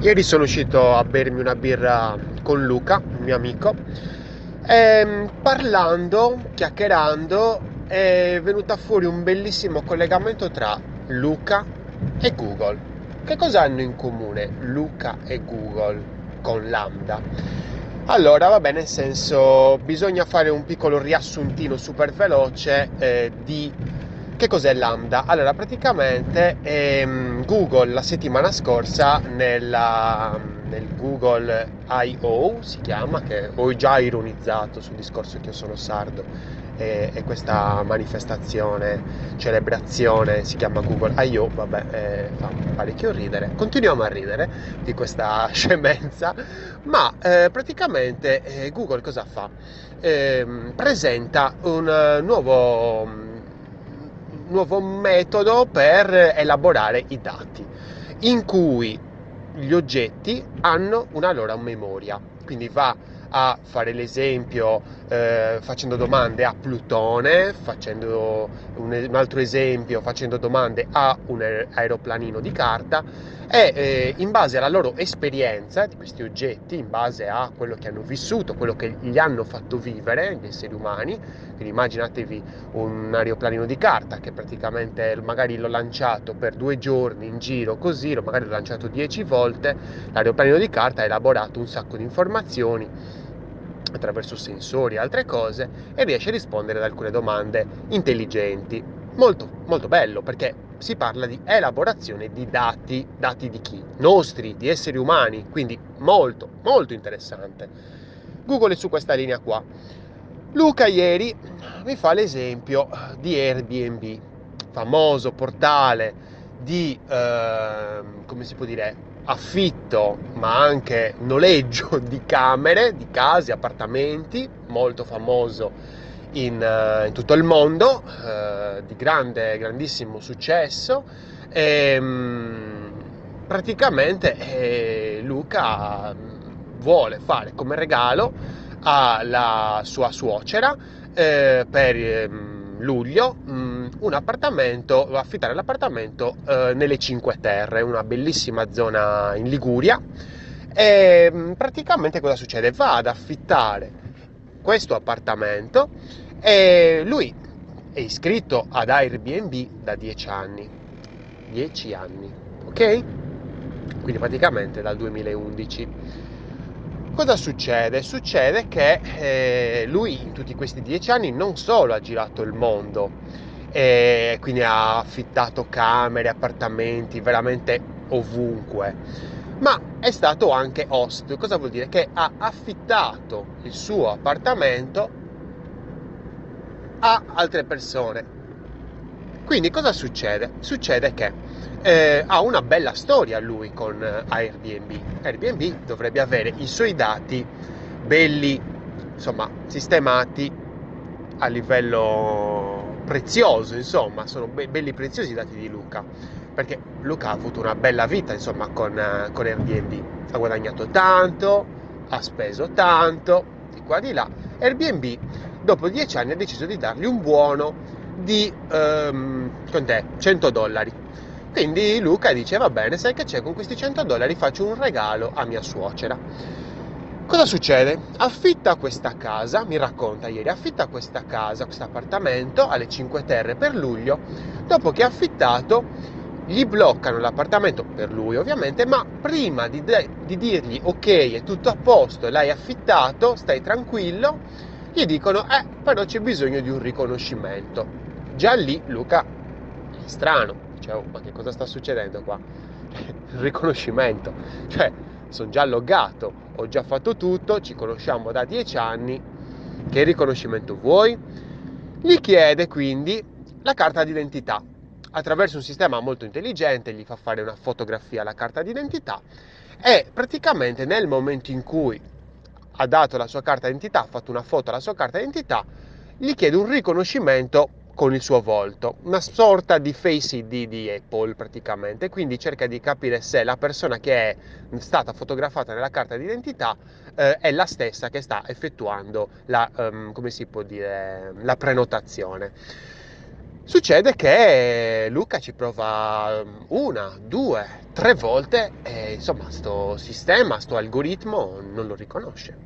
Ieri sono uscito a bermi una birra con Luca, un mio amico, e parlando, chiacchierando, è venuto fuori un bellissimo collegamento tra Luca e Google. Che cosa hanno in comune Luca e Google con Lambda? Allora, va nel senso, bisogna fare un piccolo riassuntino super veloce eh, di che cos'è Lambda? Allora, praticamente ehm, Google la settimana scorsa nella, nel Google I.O. si chiama, che ho già ironizzato sul discorso che io sono sardo e, e questa manifestazione, celebrazione si chiama Google I.O. Vabbè, eh, fa parecchio ridere. Continuiamo a ridere di questa scemenza, ma eh, praticamente eh, Google cosa fa? Ehm, presenta un nuovo nuovo metodo per elaborare i dati, in cui gli oggetti hanno una loro memoria. Quindi va a fare l'esempio eh, facendo domande a Plutone, facendo un, un, altro esempio facendo domande a un aeroplanino di carta e eh, in base alla loro esperienza di questi oggetti, in base a quello che hanno vissuto, quello che gli hanno fatto vivere gli esseri umani, quindi immaginatevi un aeroplanino di carta che praticamente magari l'ho lanciato per due giorni in giro così, l'ho magari l'ho lanciato dieci volte, l'aeroplanino di carta ha elaborato un sacco di informazioni attraverso sensori e altre cose e riesce a rispondere ad alcune domande intelligenti. Molto, molto bello perché si parla di elaborazione di dati, dati di chi? Nostri, di esseri umani, quindi molto, molto interessante. Google è su questa linea qua. Luca ieri mi fa l'esempio di Airbnb, famoso portale di, eh, come si può dire, affitto, ma anche noleggio di camere, di case, appartamenti, molto famoso in, uh, in tutto il mondo, uh, di grande, grandissimo successo. E, um, praticamente eh, Luca mm, vuole fare come regalo alla sua suocera eh, per eh, luglio mh, mm, un appartamento, affittare l'appartamento eh, nelle Cinque Terre, una bellissima zona in Liguria. E mh, mm, praticamente cosa succede? Va ad affittare questo appartamento e lui è iscritto ad Airbnb da 10 anni. 10 anni, ok? Quindi praticamente dal 2011. Cosa succede? Succede che eh, lui in tutti questi 10 anni non solo ha girato il mondo, e quindi ha affittato camere, appartamenti veramente ovunque, ma è stato anche host. Cosa vuol dire? Che ha affittato il suo appartamento a altre persone. Quindi cosa succede? Succede che eh, ha una bella storia lui con Airbnb. Airbnb dovrebbe avere i suoi dati belli, insomma, sistemati a livello prezioso, insomma, sono be- belli preziosi i dati di Luca perché Luca ha avuto una bella vita insomma con, con Airbnb, ha guadagnato tanto, ha speso tanto, di qua di là. Airbnb dopo dieci anni ha deciso di dargli un buono di um, 100 dollari. Quindi Luca dice va bene, sai che c'è, con questi 100 dollari faccio un regalo a mia suocera. Cosa succede? Affitta questa casa, mi racconta ieri, affitta questa casa, questo appartamento alle 5 Terre per luglio, dopo che ha affittato gli bloccano l'appartamento per lui ovviamente, ma prima di, de- di dirgli ok è tutto a posto, l'hai affittato, stai tranquillo, gli dicono eh però c'è bisogno di un riconoscimento. Già lì Luca è strano, dicevo ma che cosa sta succedendo qua? Il riconoscimento, cioè sono già loggato, ho già fatto tutto, ci conosciamo da dieci anni, che riconoscimento vuoi? Gli chiede quindi la carta d'identità attraverso un sistema molto intelligente gli fa fare una fotografia alla carta d'identità e praticamente nel momento in cui ha dato la sua carta d'identità, ha fatto una foto alla sua carta d'identità, gli chiede un riconoscimento con il suo volto, una sorta di face ID di Apple praticamente, quindi cerca di capire se la persona che è stata fotografata nella carta d'identità eh, è la stessa che sta effettuando la, um, dire, la prenotazione. Succede che Luca ci prova um, una, due, tre volte e insomma sto sistema, sto algoritmo non lo riconosce.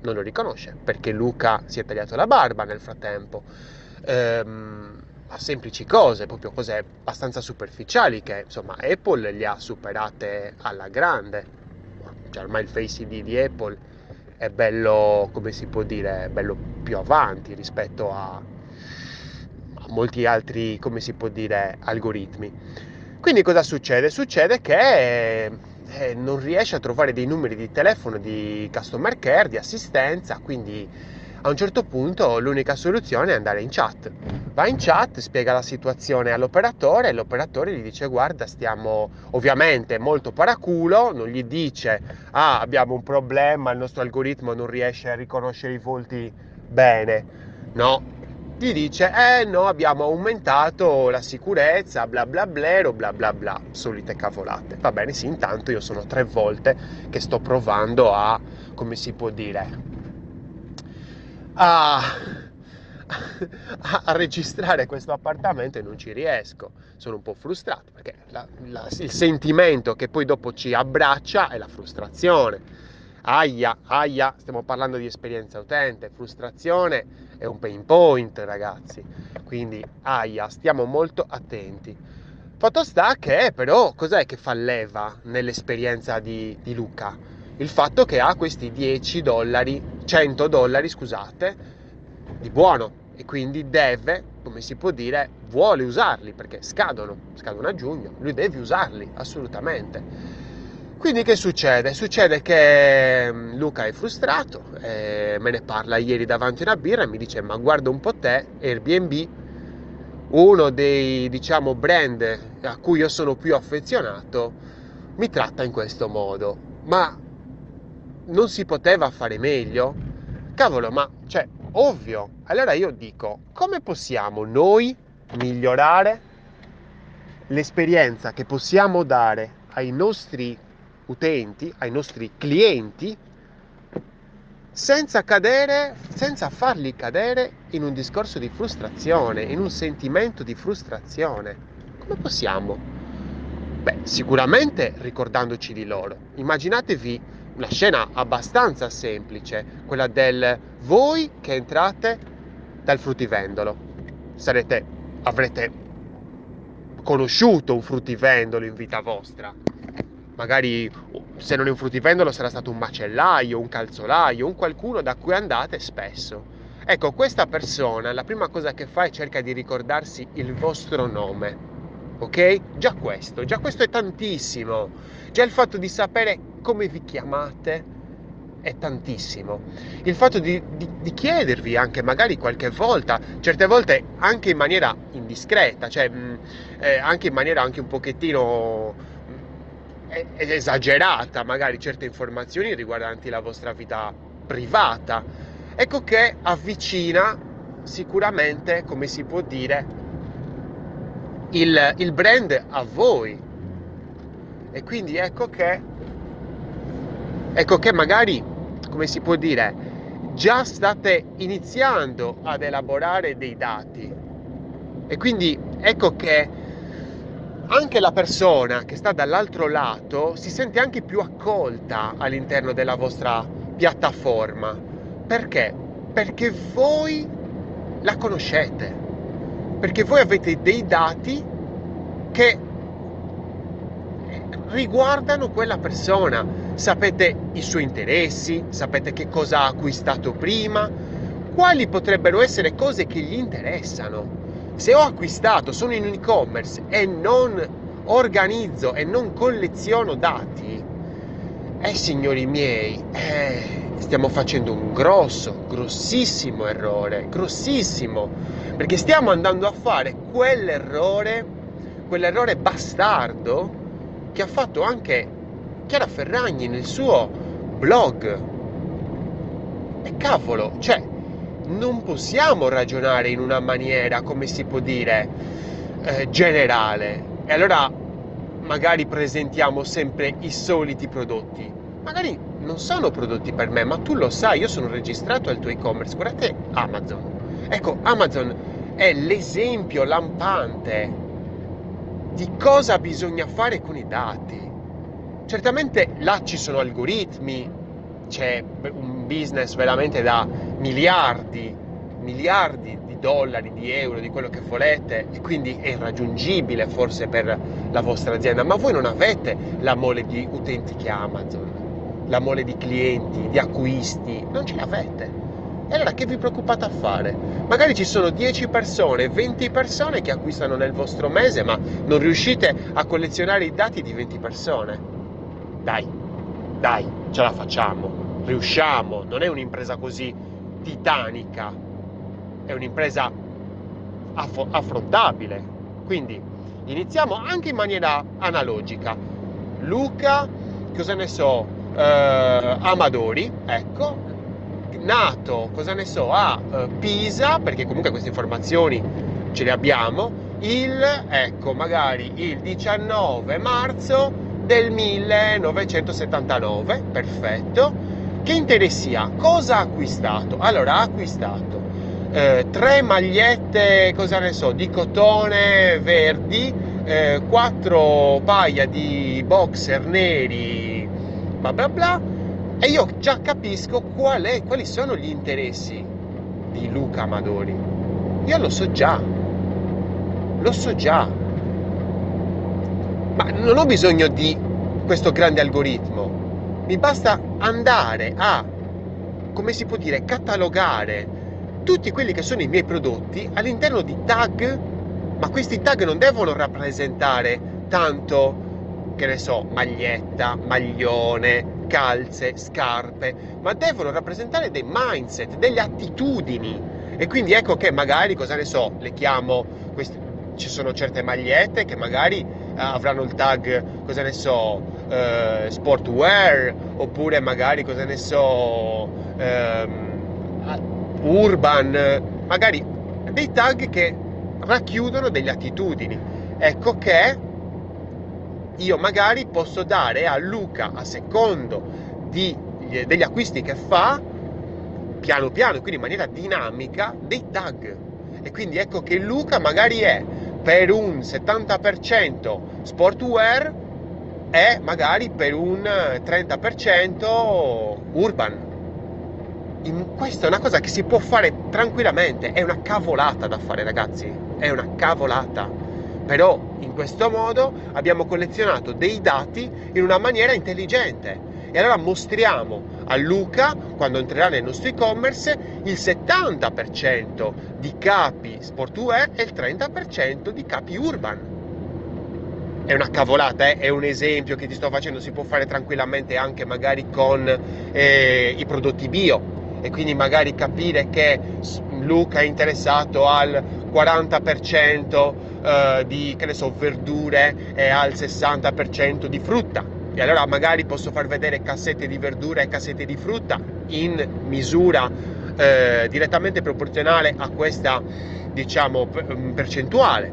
Non lo riconosce perché Luca si è tagliato la barba nel frattempo. Ehm, a semplici cose, proprio cose abbastanza superficiali che insomma Apple le ha superate alla grande. Cioè, ormai il Face ID di Apple è bello, come si può dire, bello più avanti rispetto a molti altri, come si può dire, algoritmi. Quindi cosa succede? Succede che eh, non riesce a trovare dei numeri di telefono di customer care, di assistenza, quindi a un certo punto l'unica soluzione è andare in chat. Va in chat, spiega la situazione all'operatore e l'operatore gli dice guarda stiamo ovviamente molto paraculo, non gli dice ah abbiamo un problema, il nostro algoritmo non riesce a riconoscere i volti bene. No, ti dice eh no abbiamo aumentato la sicurezza bla bla bla bla bla bla solite cavolate va bene sì intanto io sono tre volte che sto provando a come si può dire a, a, registrare questo appartamento e non ci riesco sono un po' frustrato perché la, la, il sentimento che poi dopo ci abbraccia è la frustrazione Aia, aia, stiamo parlando di esperienza utente, frustrazione è un pain point, ragazzi. Quindi, aia, stiamo molto attenti. Fatto sta che però cos'è che fa leva nell'esperienza di, di Luca? Il fatto che ha questi 10 dollari, 100 dollari, scusate, di buono e quindi deve, come si può dire, vuole usarli perché scadono, scadono a giugno, lui deve usarli assolutamente. Quindi che succede? Succede che mm, Luca è frustrato, eh, me ne parla ieri davanti a una birra e mi dice ma guarda un po' te, Airbnb, uno dei diciamo brand a cui io sono più affezionato, mi tratta in questo modo. Ma non si poteva fare meglio? Cavolo, ma cioè, ovvio. Allora io dico, come possiamo noi migliorare l'esperienza che possiamo dare ai nostri utenti, ai nostri clienti, senza cadere, senza farli cadere in un discorso di frustrazione, in un sentimento di frustrazione. Come possiamo? Beh, sicuramente ricordandoci di loro. Immaginatevi una scena abbastanza semplice, quella del voi che entrate dal fruttivendolo. Sarete, avrete conosciuto un fruttivendolo in vita vostra magari se non è un fruttivendolo sarà stato un macellaio, un calzolaio, un qualcuno da cui andate spesso. Ecco, questa persona la prima cosa che fa è cerca di ricordarsi il vostro nome. Ok? Già questo, già questo è tantissimo. Già il fatto di sapere come vi chiamate è tantissimo. Il fatto di, di, di chiedervi anche magari qualche volta, certe volte anche in maniera indiscreta, cioè mh, mm, eh, anche in maniera anche un pochettino è esagerata magari certe informazioni riguardanti la vostra vita privata. Ecco che avvicina sicuramente, come si può dire, il, il brand a voi. E quindi ecco che, ecco che magari, come si può dire, già state iniziando ad elaborare dei dati. E quindi ecco che anche la persona che sta dall'altro lato si sente anche più accolta all'interno della vostra piattaforma. Perché? Perché voi la conoscete, perché voi avete dei dati che riguardano quella persona, sapete i suoi interessi, sapete che cosa ha acquistato prima, quali potrebbero essere cose che gli interessano. Se ho acquistato, sono in un e-commerce e non organizzo e non colleziono dati, eh signori miei, eh, stiamo facendo un grosso, grossissimo errore, grossissimo, perché stiamo andando a fare quell'errore, quell'errore bastardo che ha fatto anche Chiara Ferragni nel suo blog. E cavolo, cioè, non possiamo ragionare in una maniera, come si può dire, eh, generale. E allora magari presentiamo sempre i soliti prodotti. Magari non sono prodotti per me, ma tu lo sai, io sono registrato al tuo e-commerce. Guardate Amazon. Ecco, Amazon è l'esempio lampante di cosa bisogna fare con i dati. Certamente là ci sono algoritmi, c'è un business veramente da miliardi, miliardi di dollari, di euro, di quello che volete e quindi è irraggiungibile forse per la vostra azienda, ma voi non avete la mole di utenti che ha Amazon, la mole di clienti, di acquisti, non ce l'avete. E allora che vi preoccupate a fare? Magari ci sono 10 persone, 20 persone che acquistano nel vostro mese, ma non riuscite a collezionare i dati di 20 persone. Dai, dai, ce la facciamo, riusciamo, non è un'impresa così titanica, è un'impresa aff- affrontabile. Quindi iniziamo anche in maniera analogica. Luca, cosa ne so, eh, Amadori, ecco, nato, cosa ne so, a uh, Pisa, perché comunque queste informazioni ce le abbiamo, il, ecco, magari il 19 marzo del 1979, perfetto. Che interessi ha? Cosa ha acquistato? Allora, ha acquistato eh, tre magliette, cosa ne so, di cotone verdi, eh, quattro paia di boxer neri, bla bla bla, e io già capisco qual è, quali sono gli interessi di Luca Amadori. Io lo so già, lo so già. Ma non ho bisogno di questo grande algoritmo. Mi basta andare a, come si può dire, catalogare tutti quelli che sono i miei prodotti all'interno di tag, ma questi tag non devono rappresentare tanto, che ne so, maglietta, maglione, calze, scarpe, ma devono rappresentare dei mindset, delle attitudini. E quindi ecco che magari, cosa ne so, le chiamo, queste, ci sono certe magliette che magari eh, avranno il tag, cosa ne so, eh, sportwear, oppure magari, cosa ne so, ehm, urban, magari dei tag che racchiudono delle attitudini. Ecco che io magari posso dare a Luca a secondo di, degli acquisti che fa piano piano, quindi in maniera dinamica, dei tag. E quindi ecco che Luca magari è per un 70% sportwear e magari per un 30% urban. In, questa è una cosa che si può fare tranquillamente, è una cavolata da fare ragazzi, è una cavolata però in questo modo abbiamo collezionato dei dati in una maniera intelligente e allora mostriamo a Luca, quando entrerà nel nostro e-commerce, il 70% di capi sportwear e il 30% di capi urban. È una cavolata, eh? è un esempio che ti sto facendo, si può fare tranquillamente anche magari con eh, i prodotti bio e quindi magari capire che Luca è interessato al 40% eh, di che ne so, verdure e al 60% di frutta. E allora magari posso far vedere cassette di verdura e cassette di frutta in misura eh, direttamente proporzionale a questa diciamo mm, percentuale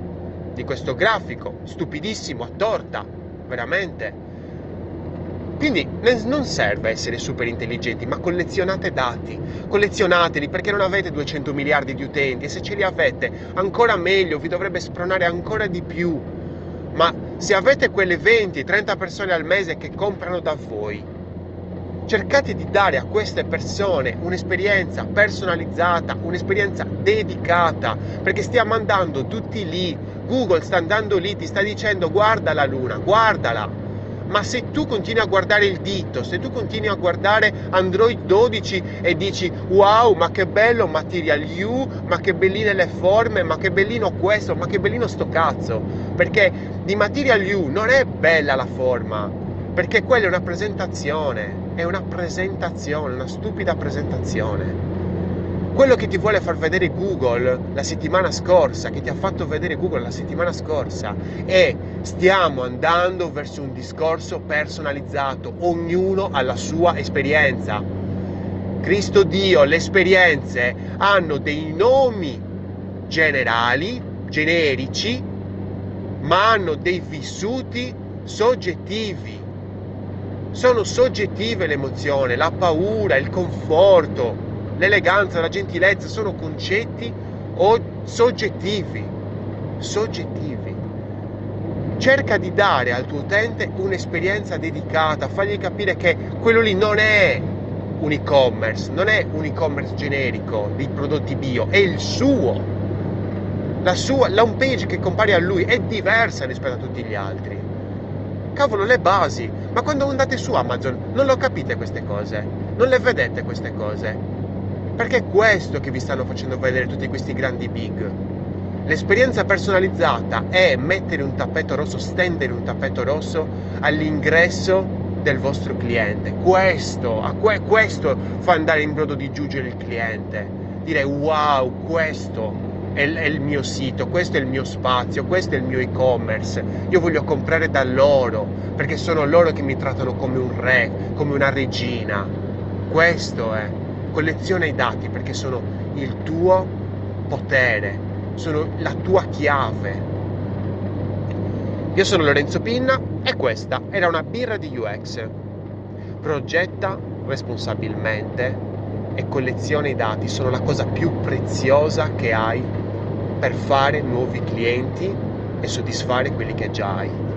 di questo grafico stupidissimo a torta veramente quindi non serve essere super intelligenti, ma collezionate dati, collezionateli perché non avete 200 miliardi di utenti. E se ce li avete ancora meglio, vi dovrebbe spronare ancora di più. Ma se avete quelle 20-30 persone al mese che comprano da voi, cercate di dare a queste persone un'esperienza personalizzata, un'esperienza dedicata, perché stiamo andando tutti lì, Google sta andando lì, ti sta dicendo guarda la luna, guardala, ma se tu continui a guardare il dito, se tu continui a guardare Android 12 e dici wow, ma che bello Material U, ma che belline le forme, ma che bellino questo, ma che bellino sto cazzo, perché di Material U non è bella la forma, perché quella è una presentazione, è una presentazione, una stupida presentazione. Quello che ti vuole far vedere Google la settimana scorsa, che ti ha fatto vedere Google la settimana scorsa, è stiamo andando verso un discorso personalizzato, ognuno ha la sua esperienza. Cristo Dio, le esperienze hanno dei nomi generali, generici, ma hanno dei vissuti soggettivi. Sono soggettive l'emozione, la paura, il conforto, l'eleganza, la gentilezza sono concetti o soggettivi, soggettivi. Cerca di dare al tuo utente un'esperienza dedicata, fargli capire che quello lì non è un e-commerce, non è un e-commerce generico di prodotti bio, è il suo. La sua la home page che compare a lui è diversa rispetto a tutti gli altri. Cavolo, le basi. Ma quando andate su Amazon non lo capite queste cose, non le vedete queste cose. Perché è questo che vi stanno facendo vedere tutti questi grandi big. L'esperienza personalizzata è mettere un tappeto rosso, stendere un tappeto rosso all'ingresso del vostro cliente. Questo, questo fa andare in brodo di giungere il cliente. Dire wow, questo è, è il mio sito, questo è il mio spazio, questo è il mio e-commerce. Io voglio comprare da loro perché sono loro che mi trattano come un re, come una regina. Questo è. Colleziona i dati perché sono il tuo potere, sono la tua chiave. Io sono Lorenzo Pinna e questa era una birra di UX. Progetta responsabilmente e colleziona i dati, sono la cosa più preziosa che hai per fare nuovi clienti e soddisfare quelli che già hai.